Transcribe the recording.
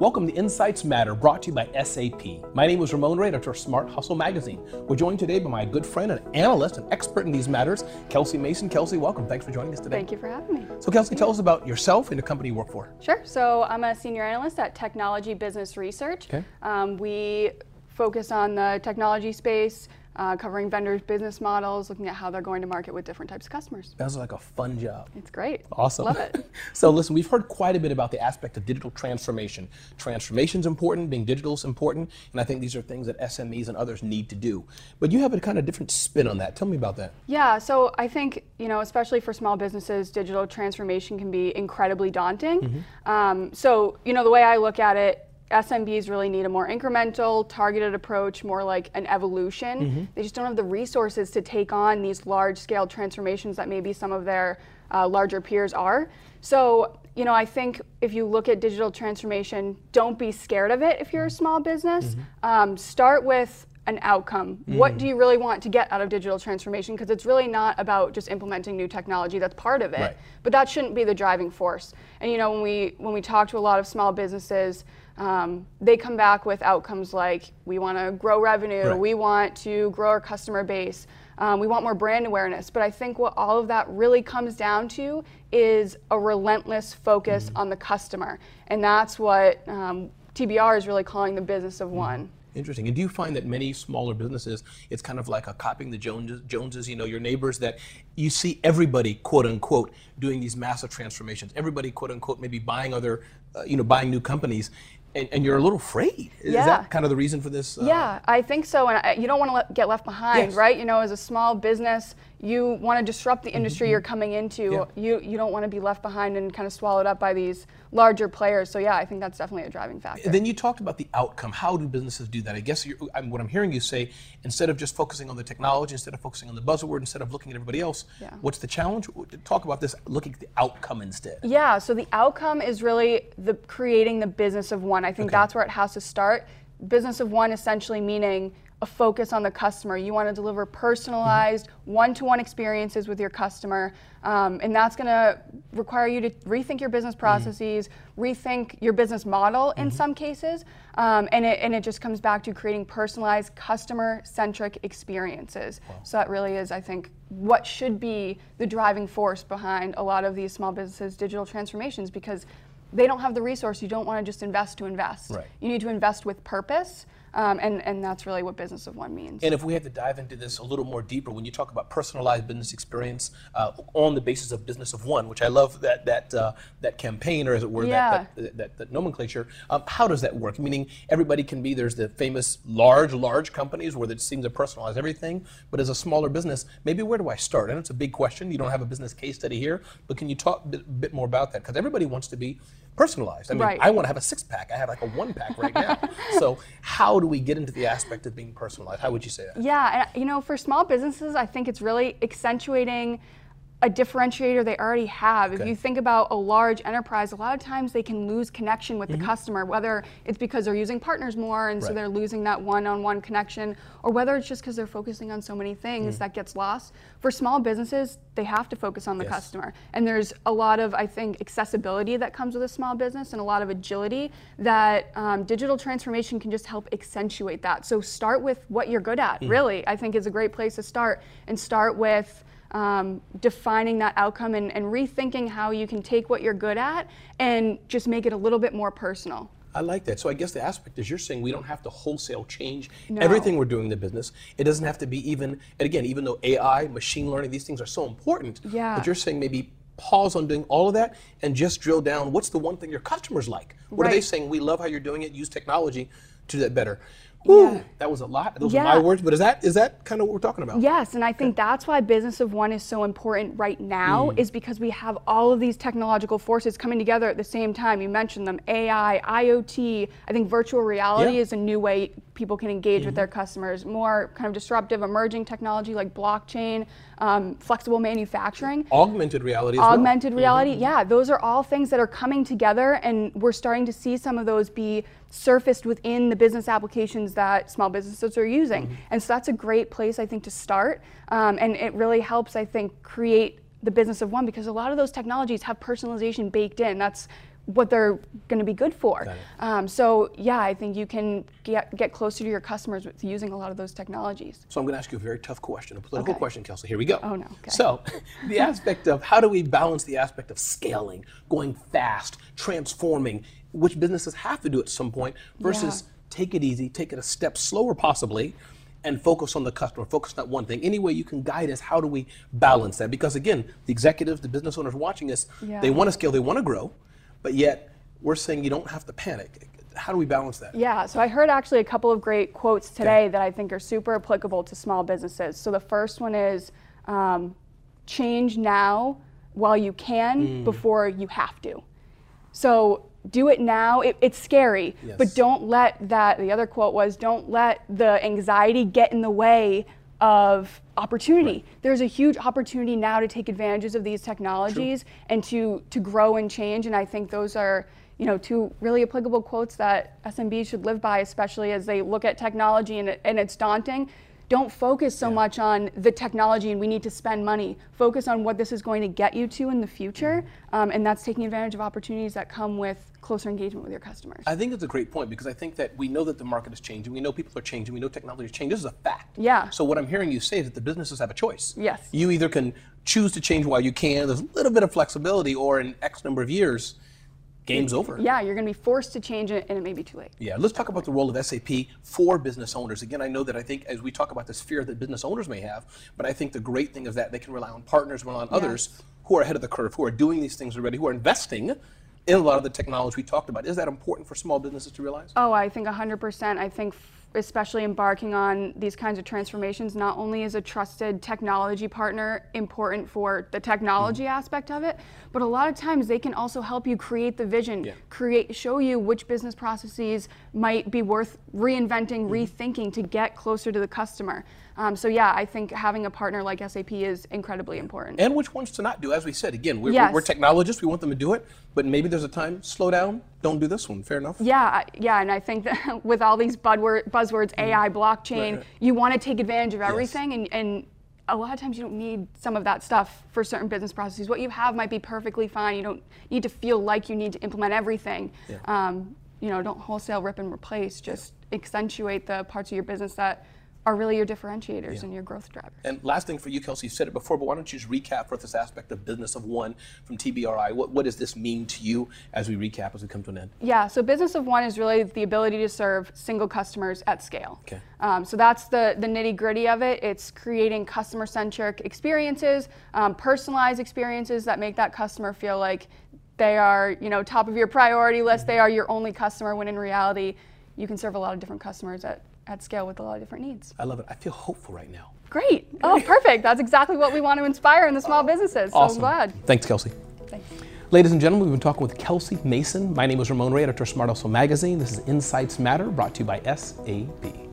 Welcome to Insights Matter, brought to you by SAP. My name is Ramon Ray, editor of Smart Hustle Magazine. We're joined today by my good friend and analyst and expert in these matters, Kelsey Mason. Kelsey, welcome. Thanks for joining us today. Thank you for having me. So, Kelsey, tell us about yourself and the company you work for. Sure. So, I'm a senior analyst at Technology Business Research. Okay. Um, we focus on the technology space, uh, covering vendors' business models, looking at how they're going to market with different types of customers. Sounds like a fun job. It's great. Awesome. Love it. so listen, we've heard quite a bit about the aspect of digital transformation. Transformation's important, being digital is important, and I think these are things that SMEs and others need to do. But you have a kind of different spin on that. Tell me about that. Yeah, so I think, you know, especially for small businesses, digital transformation can be incredibly daunting. Mm-hmm. Um, so, you know, the way I look at it, SMBs really need a more incremental, targeted approach, more like an evolution. Mm-hmm. They just don't have the resources to take on these large scale transformations that maybe some of their uh, larger peers are. So, you know, I think if you look at digital transformation, don't be scared of it if you're a small business. Mm-hmm. Um, start with an outcome. What do you really want to get out of digital transformation? Because it's really not about just implementing new technology. That's part of it, Right. but that shouldn't be the driving force. And you know, when we when we talk to a lot of small businesses, um, they come back with outcomes like we want to grow revenue, Right. we want to grow our customer base, um, we want more brand awareness. But I think what all of that really comes down to is a relentless focus Mm-hmm. on the customer, and that's what um, TBR is really calling the business of one. Interesting. And do you find that many smaller businesses, it's kind of like a copying the Joneses, Joneses, you know, your neighbors, that you see everybody, quote unquote, doing these massive transformations. Everybody, quote unquote, maybe buying other, uh, you know, buying new companies, and, and you're a little afraid. Is Yeah. that kind of the reason for this? uh, Yeah, I think so. And I, you don't want to get left behind, Yes. right? You know, as a small business, you want to disrupt the mm-hmm, industry you're mm-hmm. coming into. Yeah. You you don't want to be left behind and kind of swallowed up by these larger players. So yeah, I think that's definitely a driving factor. Then you talked about the outcome. How do businesses do that? I guess you're, I'm, what I'm hearing you say, instead of just focusing on the technology, instead of focusing on the buzzword, instead of looking at everybody else, Yeah. what's the challenge? Talk about this, looking at the outcome instead. Yeah, so the outcome is really the creating the business of one. I think Okay. that's where it has to start. Business of one essentially meaning a focus on the customer. You want to deliver personalized, one-to-one experiences with your customer, um, and that's going to require you to rethink your business processes, rethink your business model in some cases, um, and it and it just comes back to creating personalized, customer-centric experiences. So that really is, I think, what should be the driving force behind a lot of these small businesses' digital transformations because they don't have the resource. You don't want to just invest to invest. Right. You need to invest with purpose, um, and, and that's really what Business of One means. And if we had to dive into this a little more deeper, when you talk about personalized business experience uh, on the basis of business of one, which I love that that uh, that campaign or as it were Yeah. that, that, that that nomenclature. Um, how does that work? Meaning everybody can be. There's the famous large large companies where it seems to personalize everything, but as a smaller business, maybe where do I start? And it's a big question. You don't have a business case study here, but can you talk a bit, bit more about that? Because everybody wants to be personalized. I mean, Right. I want to have a six pack. I have like a one pack right now. so how do we get into the aspect of being personalized? How would you say that? Yeah, and you know, for small businesses, I think it's really accentuating a differentiator they already have. If you think about a large enterprise, a lot of times they can lose connection with the mm-hmm. customer, whether it's because they're using partners more and so they're losing that one-on-one connection, or whether it's just because they're focusing on so many things mm-hmm. that gets lost. For small businesses, they have to focus on the Yes. customer. And there's a lot of, I think, accessibility that comes with a small business and a lot of agility that um, digital transformation can just help accentuate that. So start with what you're good at, mm. really, I think is a great place to start. And start with um, defining that outcome and, and rethinking how you can take what you're good at and just make it a little bit more personal. I like that. So I guess the aspect is you're saying we don't have to wholesale change No. everything we're doing in the business. It doesn't have to be even, and again, even though AI, machine learning, these things are so important. Yeah. But you're saying maybe pause on doing all of that and just drill down what's the one thing your customers like? What are they saying? We love how you're doing it, use technology to do that better. Woo, Yeah. that was a lot. Those are my words, but is that is that kind of what we're talking about? Yes, and I think that's why Business of One is so important right now, Mm. is because we have all of these technological forces coming together at the same time. You mentioned them AI, IoT. I think virtual reality Yeah. Is a new way people can engage with their customers. More kind of disruptive, emerging technology like blockchain, um, flexible manufacturing. Augmented reality as well. Augmented reality, yeah, those are all things that are coming together, and we're starting to see some of those be surfaced within the business applications that small businesses are using. And so that's a great place, I think, to start. Um, and it really helps, I think, create the business of one because a lot of those technologies have personalization baked in. That's what they're going to be good for. Um, so yeah, I think you can get get closer to your customers with using a lot of those technologies. So I'm going to ask you a very tough question, a political Okay. question, Kelsey. Here we go. Oh, no. Okay. So, the aspect of how do we balance the aspect of scaling, going fast, transforming, which businesses have to do at some point, versus take it easy, take it a step slower possibly, and focus on the customer, focus on that one thing. Any way you can guide us, how do we balance that? Because again, the executives, the business owners watching us, Yeah. they want to scale, they want to grow, but yet we're saying you don't have to panic. How do we balance that? Yeah, so I heard actually a couple of great quotes today that I think are super applicable to small businesses. So the first one is um, change now while you can Mm. before you have to. So do it now. It, it's scary, Yes. but don't let that, the other quote was, don't let the anxiety get in the way of opportunity. There's a huge opportunity now to take advantages of these technologies and to, to grow and change. And I think those are, you know, two really applicable quotes that SMBs should live by, especially as they look at technology and, and it's daunting. Don't focus so much on the technology and we need to spend money. Focus on what this is going to get you to in the future, um, and that's taking advantage of opportunities that come with closer engagement with your customers. I think it's a great point because I think that we know that the market is changing. We know people are changing. We know technology is changing. This is a fact. Yeah. So what I'm hearing you say is that the businesses have a choice. Yes. You either can choose to change while you can. There's a little bit of flexibility, or in X number of years, game's over. yeah, you're going to be forced to change it, and it may be too late. Yeah, let's talk about the role of SAP for business owners. Again, I know that I think as we talk about this fear that business owners may have, but I think the great thing is that they can rely on partners, rely on others who are ahead of the curve, who are doing these things already, who are investing in a lot of the technology we talked about. Is that important for small businesses to realize? Oh, I think 100%. I think, f- especially embarking on these kinds of transformations, not only is a trusted technology partner important for the technology Mm-hmm. aspect of it, but a lot of times they can also help you create the vision, Yeah. create, show you which business processes might be worth reinventing, Mm-hmm. rethinking to get closer to the customer. Um, so yeah, I think having a partner like SAP is incredibly important. and which ones to not do. As we said, again, we're, Yes. we're technologists. We want them to do it, but maybe there's a time. Slow down. Don't do this one. Fair enough. Yeah, yeah, and I think that with all these buzzwords, AI, blockchain, right. you want to take advantage of everything, and, and a lot of times you don't need some of that stuff for certain business processes. What you have might be perfectly fine. You don't need to feel like you need to implement everything. Um, you know, don't wholesale rip and replace. Just accentuate the parts of your business that are really your differentiators and your growth drivers. And last thing for you, Kelsey, you said it before, but why don't you just recap for us this aspect of business of one from TBRI? What, what does this mean to you as we recap as we come to an end? Yeah, so business of one is really the ability to serve single customers at scale. Okay. Um, so that's the, the nitty gritty of it. It's creating customer centric experiences, um, personalized experiences that make that customer feel like they are, you know, top of your priority list. They are your only customer. When in reality, you can serve a lot of different customers at, at scale with a lot of different needs. I love it. I feel hopeful right now. Great. Oh, perfect. That's exactly what we want to inspire in the small oh, businesses. So Awesome. I'm glad. Thanks, Kelsey. Thanks. Ladies and gentlemen, we've been talking with Kelsey Mason. My name is Ramon Ray, editor of Smart Hustle Magazine. This is Insights Matter, brought to you by SAP.